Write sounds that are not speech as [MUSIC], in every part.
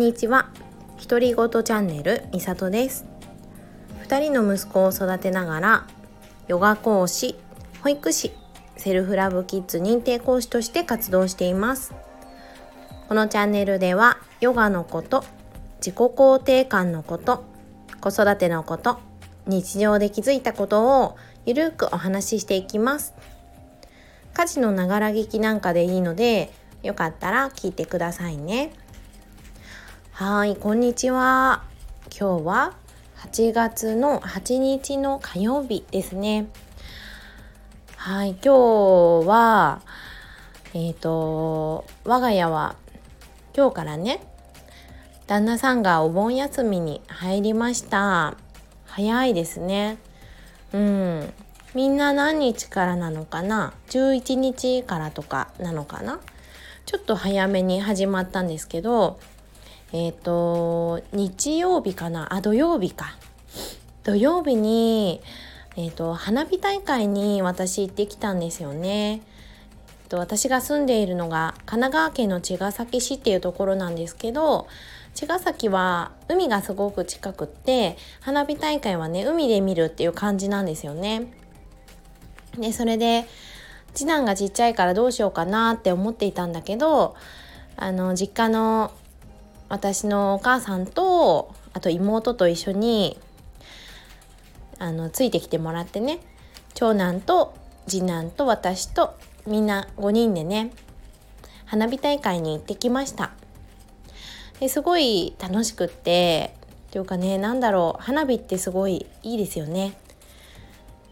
にちは。独り言チャンネルみさとです。2人の息子を育てながらヨガ講師保育士セルフラブキッズ認定講師として活動しています。このチャンネルではヨガのこと自己肯定感のこと子育てのこと日常で気づいたことをゆるくお話ししていきます。家事のながら聞きなんかでいいのでよかったら聞いてくださいね。はいこんにちは。今日は8月の8日の火曜日ですね。はい今日はえっ、ー、と我が家は今日からね旦那さんがお盆休みに入りました。早いですね。うん。みんな何日からなのかな？11日からとかなのかな？ちょっと早めに始まったんですけどえっ、ー、と日曜日かな？あ土曜日か土曜日に、えーと、花火大会に私行ってきたんですよね。と私が住んでいるのが神奈川県の茅ヶ崎市っていうところなんですけど茅ヶ崎は海がすごく近くって花火大会はね海で見るっていう感じなんですよね。でそれで次男がちっちゃいからどうしようかなって思っていたんだけどあの実家の私のお母さんとあと妹と一緒にあのついてきてもらってね長男と次男と私とみんな5人でね花火大会に行ってきました。ですごい楽しくってというかね何だろう花火ってすごいいいですよね。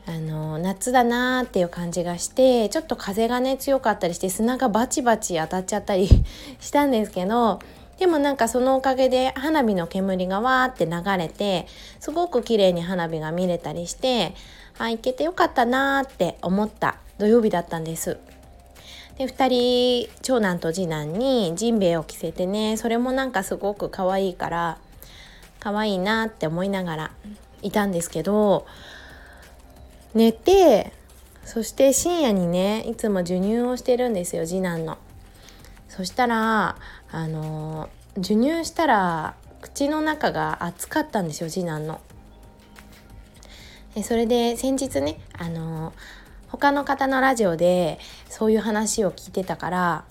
あの夏だなーっていう感じがしてちょっと風がね強かったりして砂がバチバチ当たっちゃったり [LAUGHS] したんですけどでもなんかそのおかげで花火の煙がわーって流れてすごく綺麗に花火が見れたりしてあ行けてよかったなーって思った土曜日だったんです。で2人長男と次男にジンベエを着せてねそれもなんかすごく可愛いから可愛いなって思いながらいたんですけど寝てそして深夜にねいつも授乳をしてるんですよ次男の。そしたらあの授乳したら口の中が熱かったんですよ次男の。それで先日ねあの他の方のラジオでそういう話を聞いてたから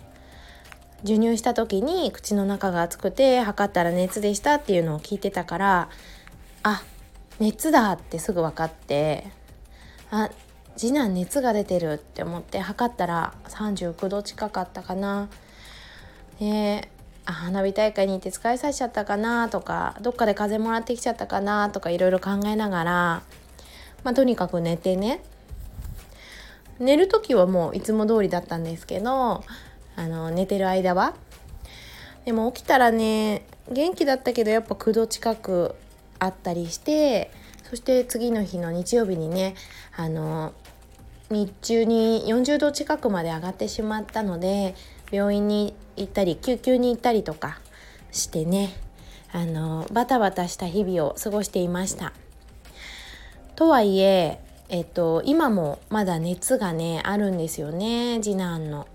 授乳した時に口の中が熱くて測ったら熱でしたっていうのを聞いてたからあ熱だってすぐ分かってあ次男熱が出てるって思って測ったら39度近かったかな。で花火大会に行って疲れさせちゃったかなとかどっかで風もらってきちゃったかなとかいろいろ考えながら、まあ、とにかく寝てね。寝る時はもういつも通りだったんですけどあの寝てる間は。でも起きたらね元気だったけどやっぱ9度近くあったりしてそして次の日の日曜日にねあの日中に40度近くまで上がってしまったので病院に行ったり救急に行ったりとかしてねあのバタバタした日々を過ごしていました。とはいええっと、今もまだ熱がねあるんですよね次男の。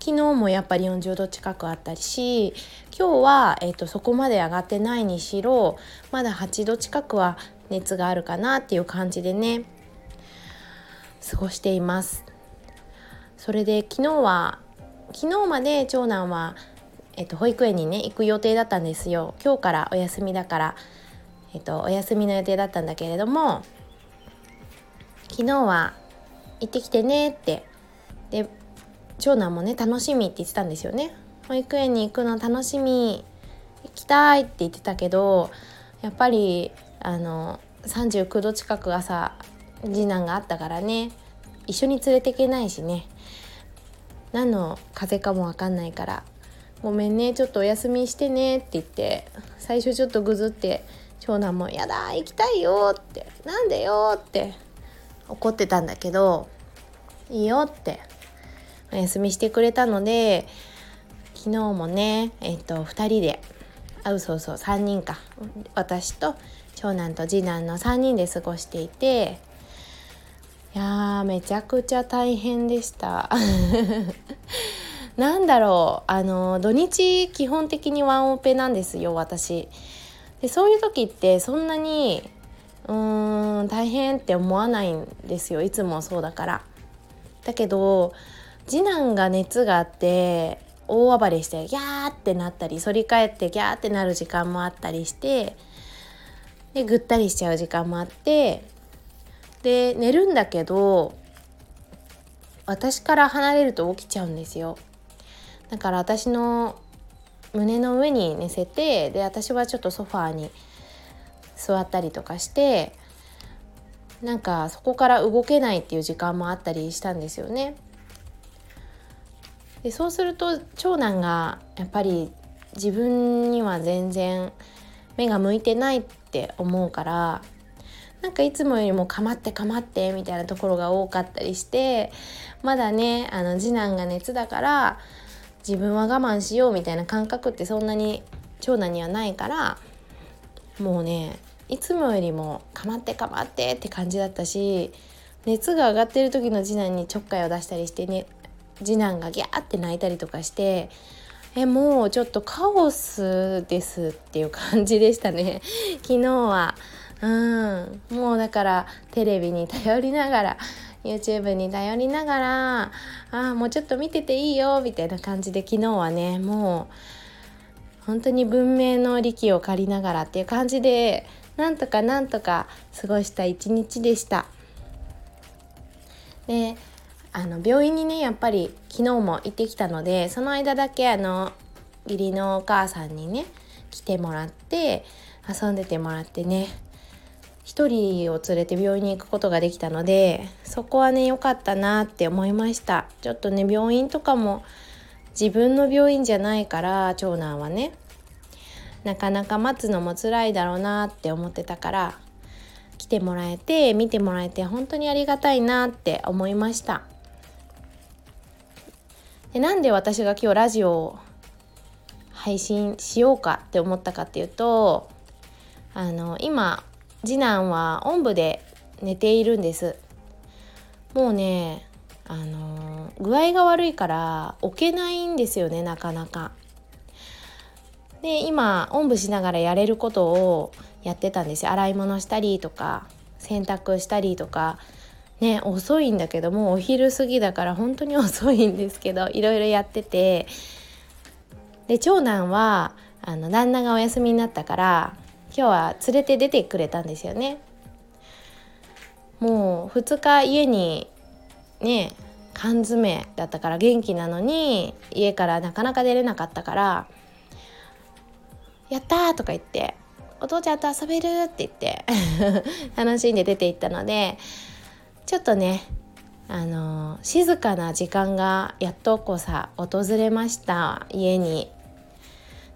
昨日もやっぱり40度近くあったりし今日は、えっと、そこまで上がってないにしろまだ8度近くは熱があるかなっていう感じでね過ごしています。それで昨日は昨日まで長男は、えっと、保育園にね行く予定だったんですよ。今日からお休みだから、えっと、お休みの予定だったんだけれども昨日は行ってきてねってで長男もね楽しみって言ってたんですよね。保育園に行くの楽しみ行きたいって言ってたけどやっぱりあの39度近く朝次男があったからね一緒に連れていけないしね。何の風邪かも分かんないから「ごめんねちょっとお休みしてね」って言って最初ちょっとぐずって長男も「やだ行きたいよ」って「なんでよ」って怒ってたんだけどいいよってお休みしてくれたので昨日もねえっ、と2人であうそうそう3人か私と長男と次男の3人で過ごしていていやーめちゃくちゃ大変でした [LAUGHS] なんだろうあの土日基本的にワンオペなんですよ私。でそういう時ってそんなにうーん大変って思わないんですよいつもそうだから。だけど次男が熱があって大暴れしてギャーってなったり反り返ってギャーってなる時間もあったりしてでぐったりしちゃう時間もあってで寝るんだけど私から離れると起きちゃうんですよだから私の胸の上に寝せてで私はちょっとソファーに座ったりとかしてなんかそこから動けないっていう時間もあったりしたんですよね。でそうすると長男がやっぱり自分には全然目が向いてないって思うからなんかいつもよりも構って構ってみたいなところが多かったりしてまだねあの次男が熱だから自分は我慢しようみたいな感覚ってそんなに長男にはないからもうねいつもよりも構って構ってって感じだったし熱が上がってる時の次男にちょっかいを出したりしてね次男がギャーって泣いたりとかしてえもうちょっとカオスですっていう感じでしたね。[LAUGHS] 昨日はうんもうだからテレビに頼りながら YouTube に頼りながらああもうちょっと見てていいよみたいな感じで昨日はねもう本当に文明の利器を借りながらっていう感じでなんとかなんとか過ごした一日でした。であの病院にねやっぱり昨日も行ってきたのでその間だけあの義理のお母さんにね来てもらって遊んでてもらってね1人を連れて病院に行くことができたのでそこはね良かったなって思いました。ちょっとね病院とかも自分の病院じゃないから長男はねなかなか待つのも辛いだろうなって思ってたから来てもらえて見てもらえて本当にありがたいなって思いました。でなんで私が今日ラジオを配信しようかって思ったかっていうとあの今次男はおんぶで寝ているんです。もうねあの具合が悪いから置けないんですよねなかなか。で今おんぶしながらやれることをやってたんですよ。洗い物したりとか洗濯したりとか。ね遅いんだけどもうお昼過ぎだから本当に遅いんですけどいろいろやってて。で長男はあの旦那がお休みになったから今日は連れて出てくれたんですよね。もう2日家にね缶詰だったから元気なのに家からなかなか出れなかったから「やった!」とか言って「お父ちゃんと遊べる!」って言って [LAUGHS] 楽しんで出て行ったのでちょっとねあの静かな時間がやっとこさ訪れました家に。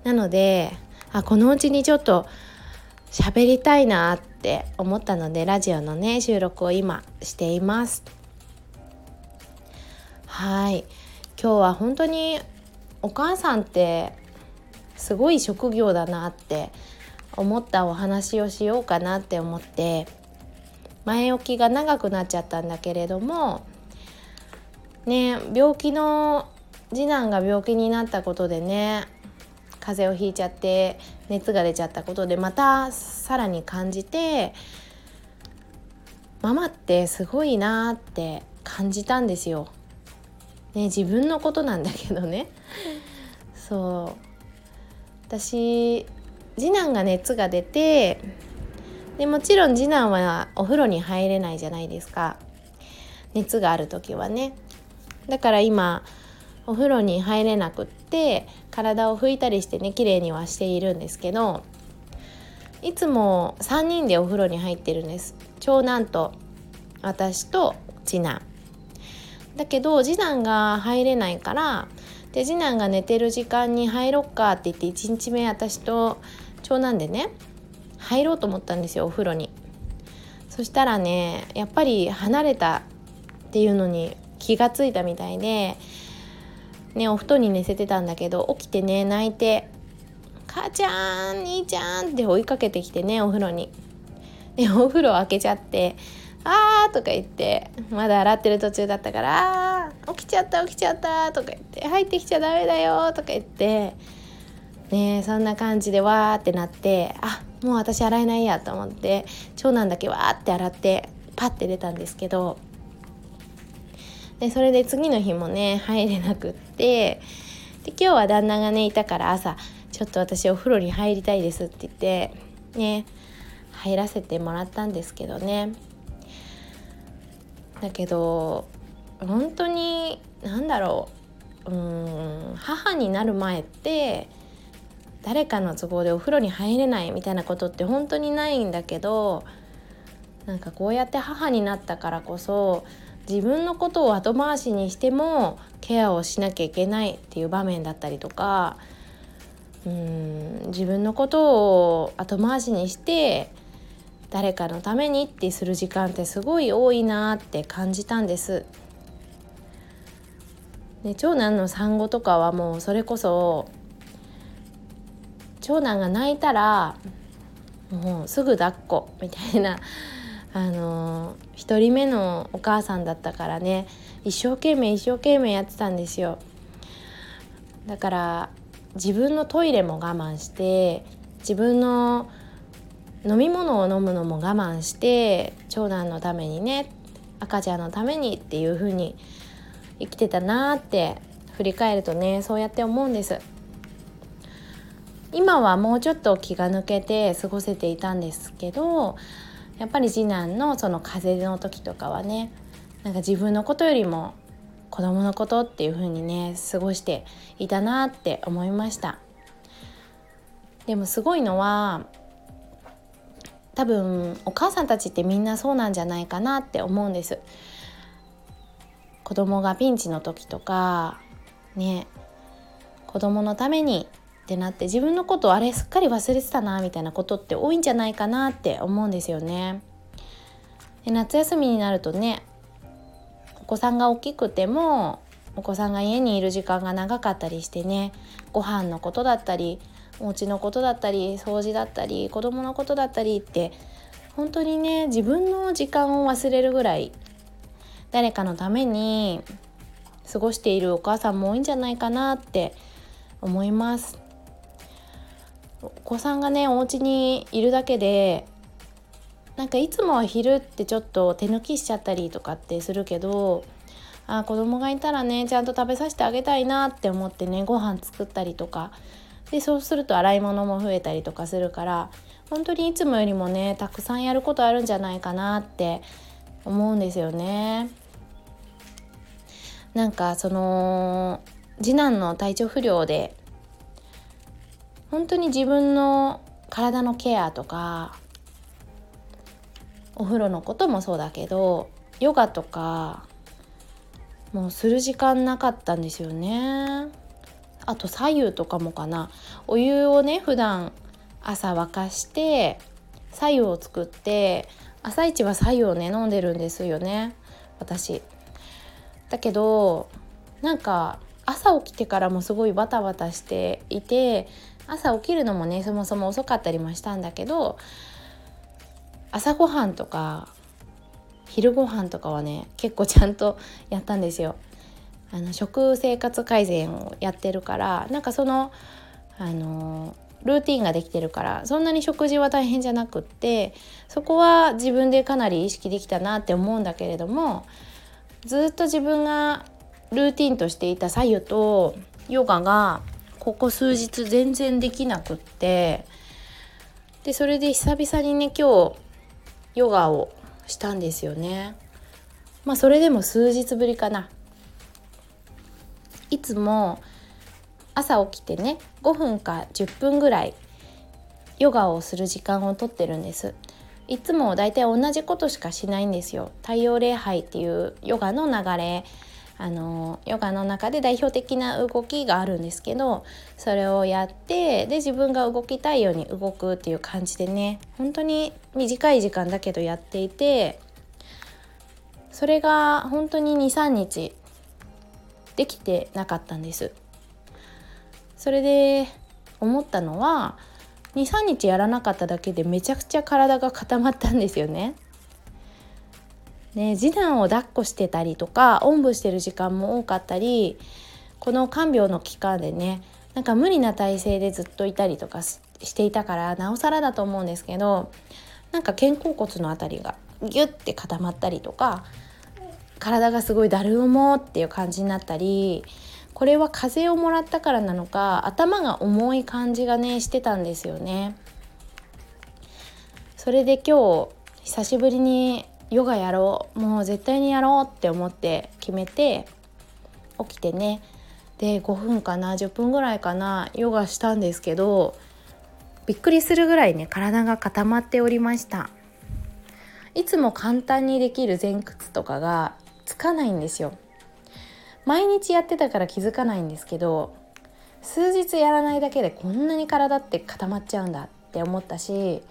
なのであこのうちにちょっと喋りたいなって思ったのでラジオのね収録を今しています。はい今日は本当にお母さんってすごい職業だなって思ったお話をしようかなって思って前置きが長くなっちゃったんだけれどもね病気の次男が病気になったことでね風邪をひいちゃって熱が出ちゃったことでまたさらに感じてママってすごいなって感じたんですよ。ね自分のことなんだけどね。そう。私次男が熱が出てでもちろん次男はお風呂に入れないじゃないですか。熱がある時はね。だから今お風呂に入れなくって体を拭いたりしてね綺麗にはしているんですけどいつも3人でお風呂に入ってるんです。長男と私と次男。だけど次男が入れないからで次男が寝てる時間に入ろっかって言って1日目私と長男でね入ろうと思ったんですよお風呂に。そしたらねやっぱり離れたっていうのに気が付いたみたいでねお布団に寝せてたんだけど起きてね泣いて「母ちゃん兄ちゃん」って追いかけてきてねお風呂に。でお風呂開けちゃってあーとか言ってまだ洗ってる途中だったから「あー起きちゃった起きちゃった」とか言って「入ってきちゃダメだよ」とか言ってねそんな感じでわーってなってあもう私洗えないやと思って長男だけわーって洗ってパッて出たんですけどでそれで次の日もね入れなくってで今日は旦那がねいたから朝ちょっと私お風呂に入りたいですって言ってね入らせてもらったんですけどね。だけど本当に何だろううん母になる前って誰かの都合でお風呂に入れないみたいなことって本当にないんだけどなんかこうやって母になったからこそ自分のことを後回しにしてもケアをしなきゃいけないっていう場面だったりとかうん自分のことを後回しにして誰かのためにってする時間ってすごい多いなって感じたんです。で長男の産後とかはもうそれこそ長男が泣いたらもうすぐ抱っこみたいなあの1人目のお母さんだったからね一生懸命一生懸命やってたんですよ。だから自分のトイレも我慢して自分の飲み物を飲むのも我慢して長男のためにね赤ちゃんのためにっていう風に生きてたなって振り返るとねそうやって思うんです。今はもうちょっと気が抜けて過ごせていたんですけどやっぱり次男のその風邪の時とかはねなんか自分のことよりも子供のことっていう風にね過ごしていたなって思いました。でもすごいのは多分お母さんたちってみんなそうなんじゃないかなって思うんです。子供がピンチの時とかね子供のためにってなって自分のことあれすっかり忘れてたなみたいなことって多いんじゃないかなって思うんですよね。で夏休みになるとねお子さんが大きくてもお子さんが家にいる時間が長かったりしてねご飯のことだったりお家のことだったり掃除だったり子供のことだったりって本当にね自分の時間を忘れるぐらい誰かのために過ごしているお母さんも多いんじゃないかなって思います。お子さんがねお家にいるだけでなんかいつもは昼ってちょっと手抜きしちゃったりとかってするけどあ子供がいたらねちゃんと食べさせてあげたいなって思ってねご飯作ったりとかでそうすると洗い物も増えたりとかするから本当にいつもよりもねたくさんやることあるんじゃないかなって思うんですよね。なんかその次男の体調不良で本当に自分の体のケアとかお風呂のこともそうだけどヨガとかもうする時間なかったんですよね。あと左右とかもかな。お湯をね普段朝沸かして左右を作って朝一は左右をね飲んでるんですよね。私。だけどなんか朝起きてからもすごいバタバタしていて朝起きるのもねそもそも遅かったりもしたんだけど朝ごはんとか昼ご飯とかはね結構ちゃんとやったんですよ。あの食生活改善をやってるからなんかそのあのルーティンができてるからそんなに食事は大変じゃなくってそこは自分でかなり意識できたなって思うんだけれどもずっと自分がルーティンとしていた左右とヨガがここ数日全然できなくってでそれで久々にね今日ヨガをしたんですよね。まあそれでも数日ぶりかな。いつも朝起きてね5分か10分ぐらいヨガをする時間をとってるんです。いつも大体同じことしかしないんですよ。太陽礼拝っていうヨガの流れ。あのヨガの中で代表的な動きがあるんですけどそれをやってで自分が動きたいように動くっていう感じでね本当に短い時間だけどやっていてそれが本当に23日できてなかったんです。それで思ったのは23日やらなかっただけでめちゃくちゃ体が固まったんですよね。ね、次男を抱っこしてたりとかおんぶしてる時間も多かったりこの看病の期間でねなんか無理な体勢でずっといたりとかしていたからなおさらだと思うんですけどなんか肩甲骨の辺りがギュッて固まったりとか体がすごいだる重っていう感じになったりこれは風邪をもらったからなのか頭が重い感じがねしてたんですよね。それで今日久しぶりにヨガやろう。もう絶対にやろうって思って決めて起きてね。で5分かな10分ぐらいかなヨガしたんですけどびっくりするぐらいね体が固まっておりました。いつも簡単にできる前屈とかがつかないんですよ。毎日やってたから気づかないんですけど数日やらないだけでこんなに体って固まっちゃうんだって思ったし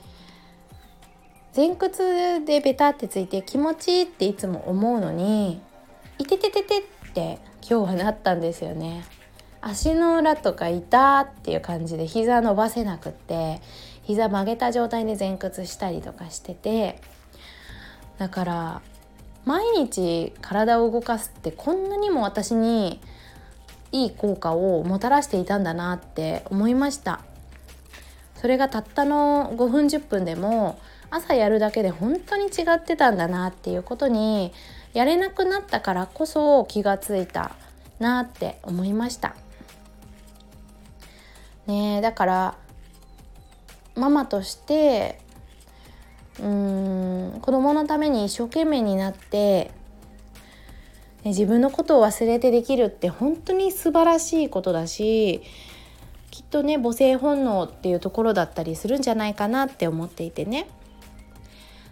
前屈でベタってついて気持ちいいっていつも思うのにいててててって今日はなったんですよね。足の裏とか痛っていう感じで膝伸ばせなくって膝曲げた状態で前屈したりとかしててだから毎日体を動かすってこんなにも私にいい効果をもたらしていたんだなって思いました。それがたったの5分10分でも朝やるだけで本当に違ってたんだなっていうことにやれなくなったからこそ気がついたなって思いました。ねだからママとしてうーん子供のために一生懸命になって、ね、自分のことを忘れてできるって本当に素晴らしいことだしきっとね母性本能っていうところだったりするんじゃないかなって思っていてね。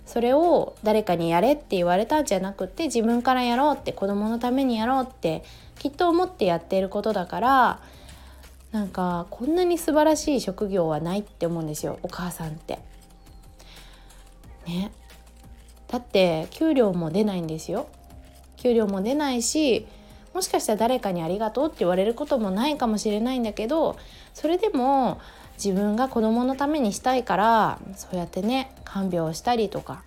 それを誰かにやれって言われたんじゃなくて自分からやろうって子供のためにやろうってきっと思ってやっていることだからなんかこんなに素晴らしい職業はないって思うんですよお母さんって。ね。だって給料も出ないんですよ。給料も出ないしもしかしたら誰かにありがとうって言われることもないかもしれないんだけどそれでも自分が子供のためにしたいからそうやってね看病したりとか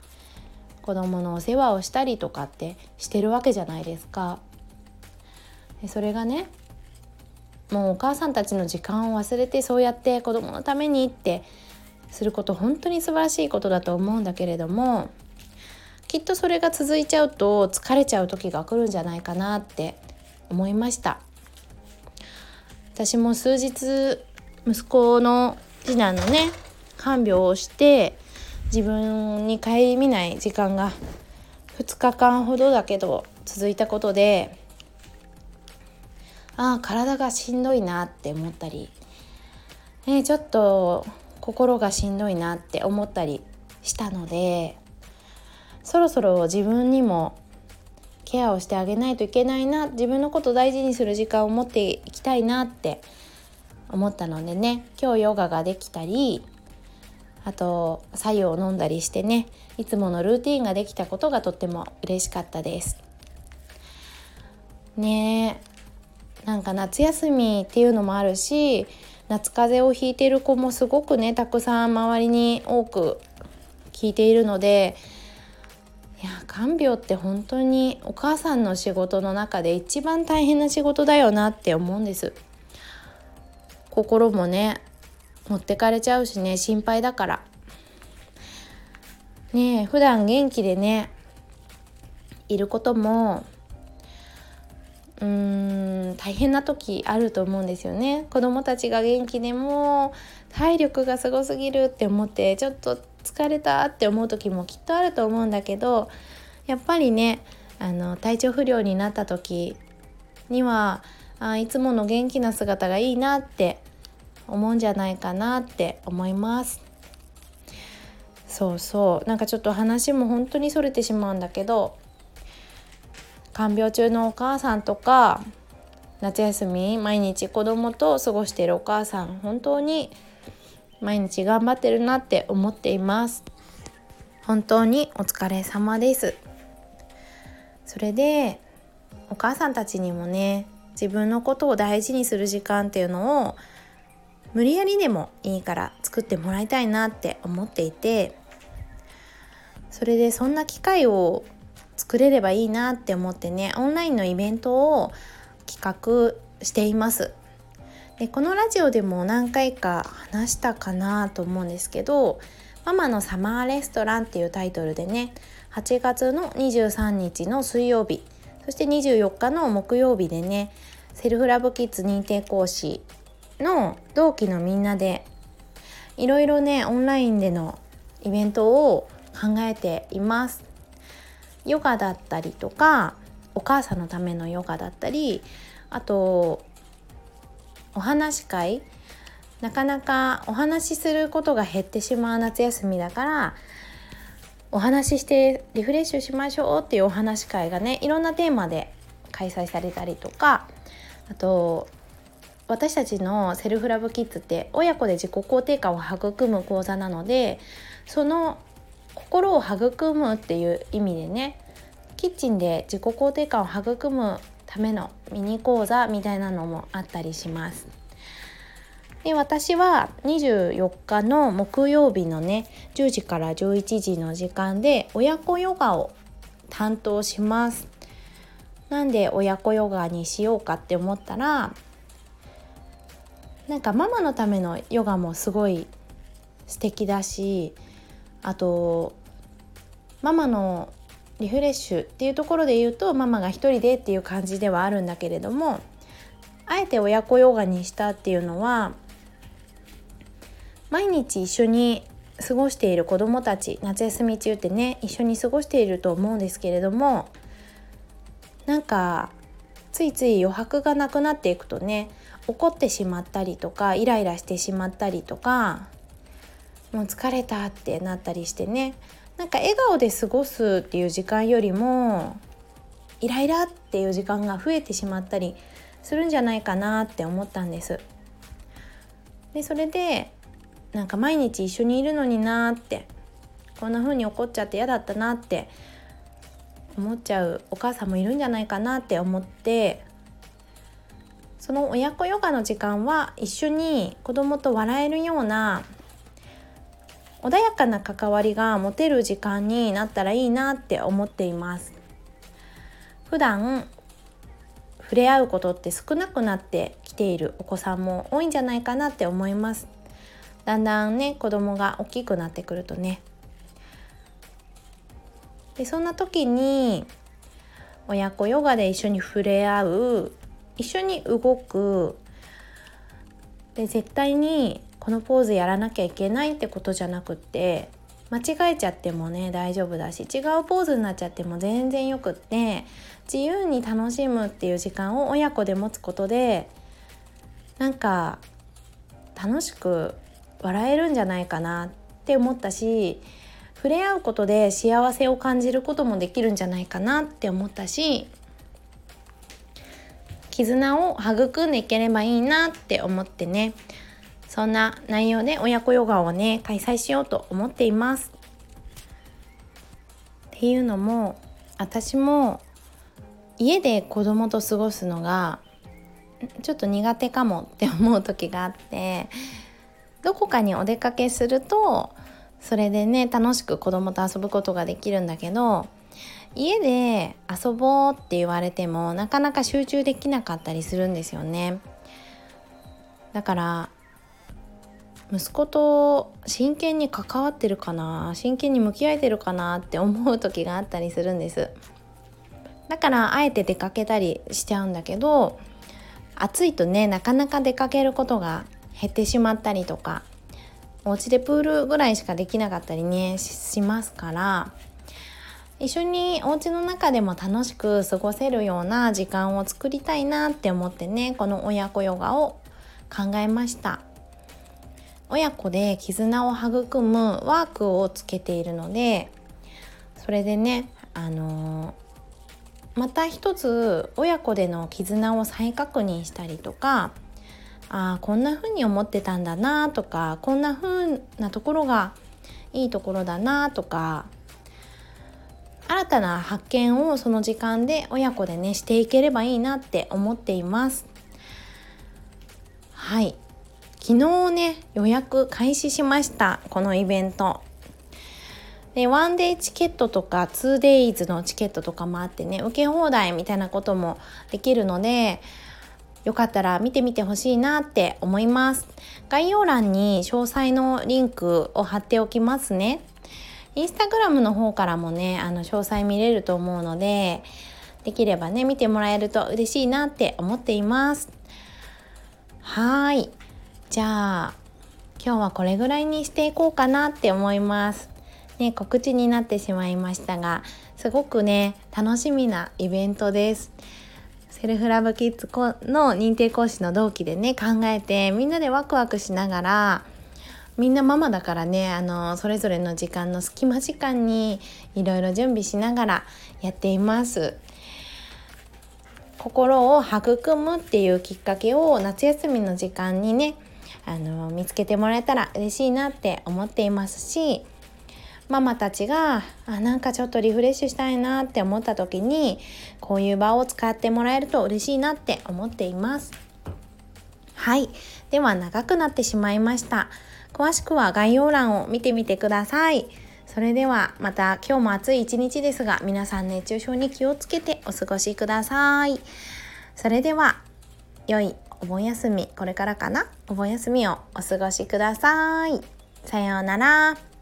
子供のお世話をしたりとかってしてるわけじゃないですか。それがねもうお母さんたちの時間を忘れてそうやって子供のためにってすること本当に素晴らしいことだと思うんだけれどもきっとそれが続いちゃうと疲れちゃう時が来るんじゃないかなって思いました私も数日息子の次男のね看病をして自分に顧みない時間が2日間ほどだけど続いたことでああ体がしんどいなって思ったり、ね、ちょっと心がしんどいなって思ったりしたのでそろそろ自分にもケアをしてあげないといけないな自分のこと大事にする時間を持っていきたいなって思ったのでね今日ヨガができたりあと白湯を飲んだりしてねいつものルーティンができたことがとっても嬉しかったですねなんか夏休みっていうのもあるし夏風邪をひいてる子もすごくねたくさん周りに多く聞いているのでいや看病って本当にお母さんの仕事の中で一番大変な仕事だよなって思うんです。心もね持ってかれちゃうしね心配だから。ねえ普段元気でねいることもうーん大変な時あると思うんですよね。子供たちが元気でも体力がすごすぎるって思ってちょっと疲れたって思う時もきっとあると思うんだけどやっぱりねあの体調不良になった時にはあいつもの元気な姿がいいなって思うんじゃないかなって思います。そうそう。なんかちょっと話も本当にそれてしまうんだけど看病中のお母さんとか夏休み毎日子供と過ごしているお母さん本当に毎日頑張ってるなって思っています。本当にお疲れ様です。それでお母さんたちにもね自分のことを大事にする時間っていうのを無理やりでもいいから作ってもらいたいなって思っていてそれでそんな機会を作れればいいなって思ってねオンラインのイベントを企画しています。でこのラジオでも何回か話したかなと思うんですけど「ママのサマーレストラン」っていうタイトルでね8月の23日の水曜日そして24日の木曜日でねセルフラブキッズ認定講師の同期のみんなでいろいろねオンラインでのイベントを考えています。ヨガだったりとかお母さんのためのヨガだったりあとお話し会なかなかお話しすることが減ってしまう夏休みだからお話ししてリフレッシュしましょうっていうお話会がねいろんなテーマで開催されたりとかあと私たちのセルフラブキッズって親子で自己肯定感を育む講座なのでその心を育むっていう意味でねキッチンで自己肯定感を育むためのミニ講座みたいなのもあったりします。で私は24日の木曜日のね10時から11時の時間で親子ヨガを担当します。なんで親子ヨガにしようかって思ったらなんかママのためのヨガもすごい素敵だしあとママのリフレッシュっていうところで言うとママが一人でっていう感じではあるんだけれどもあえて親子ヨガにしたっていうのは毎日一緒に過ごしている子どもたち夏休み中ってね一緒に過ごしていると思うんですけれどもなんかついつい余白がなくなっていくとね怒ってしまったりとかイライラしてしまったりとかもう疲れたってなったりしてねなんか笑顔で過ごすっていう時間よりもイライラっていう時間が増えてしまったりするんじゃないかなって思ったんです。でそれでなんか毎日一緒にいるのになってこんな風に怒っちゃって嫌だったなって思っちゃうお母さんもいるんじゃないかなって思ってその親子ヨガの時間は一緒に子供と笑えるような穏やかな関わりが持てる時間になったらいいなって思っています。普段触れ合うことって少なくなってきているお子さんも多いんじゃないかなって思います。だんだんね子供が大きくなってくるとね。でそんな時に親子ヨガで一緒に触れ合う一緒に動くで絶対にこのポーズやらなきゃいけないってことじゃなくって間違えちゃってもね大丈夫だし違うポーズになっちゃっても全然よくって自由に楽しむっていう時間を親子で持つことでなんか楽しく笑えるんじゃないかなって思ったし触れ合うことで幸せを感じることもできるんじゃないかなって思ったし絆を育んでいければいいなって思ってねそんな内容で親子ヨガをね開催しようと思っています。っていうのも私も家で子供と過ごすのがちょっと苦手かもって思う時があってどこかにお出かけするとそれでね楽しく子供と遊ぶことができるんだけど家で遊ぼうって言われてもなかなか集中できなかったりするんですよね。だから息子と真剣に関わってるかな真剣に向き合えてるかなって思う時があったりするんです。だからあえて出かけたりしちゃうんだけど暑いとねなかなか出かけることが減ってしまったりとかお家でプールぐらいしかできなかったりねしますから一緒にお家の中でも楽しく過ごせるような時間を作りたいなって思ってねこの親子ヨガを考えました。親子で絆を育むワークをつけているのでそれでねあの、また一つ親子での絆を再確認したりとかあこんな風に思ってたんだなとかこんな風なところがいいところだなとか新たな発見をその時間で親子でねしていければいいなって思っています。はい。昨日ね予約開始しました。このイベント。でワンデーチケットとか 2days のチケットとかもあってね受け放題みたいなこともできるのでよかったら見てみてほしいなって思います。概要欄に詳細のリンクを貼っておきますね。インスタグラムの方からもねあの詳細見れると思うのでできればね見てもらえると嬉しいなって思っています。はい。じゃあ今日はこれぐらいにしていこうかなって思います。ね告知になってしまいましたがすごくね楽しみなイベントです。セルフラブキッズの認定講師の同期でね考えてみんなでワクワクしながらみんなママだからねあのそれぞれの時間の隙間時間にいろいろ準備しながらやっています。心を育むっていうきっかけを夏休みの時間にねあの見つけてもらえたら嬉しいなって思っていますしママたちがあなんかちょっとリフレッシュしたいなって思った時にこういう場を使ってもらえると嬉しいなって思っています。はい。では長くなってしまいました。詳しくは概要欄を見てみてください。それではまた今日も暑い一日ですが皆さん熱中症に気をつけてお過ごしください。それでは良いお盆休みこれからかな？お盆休みをお過ごしください。さようなら。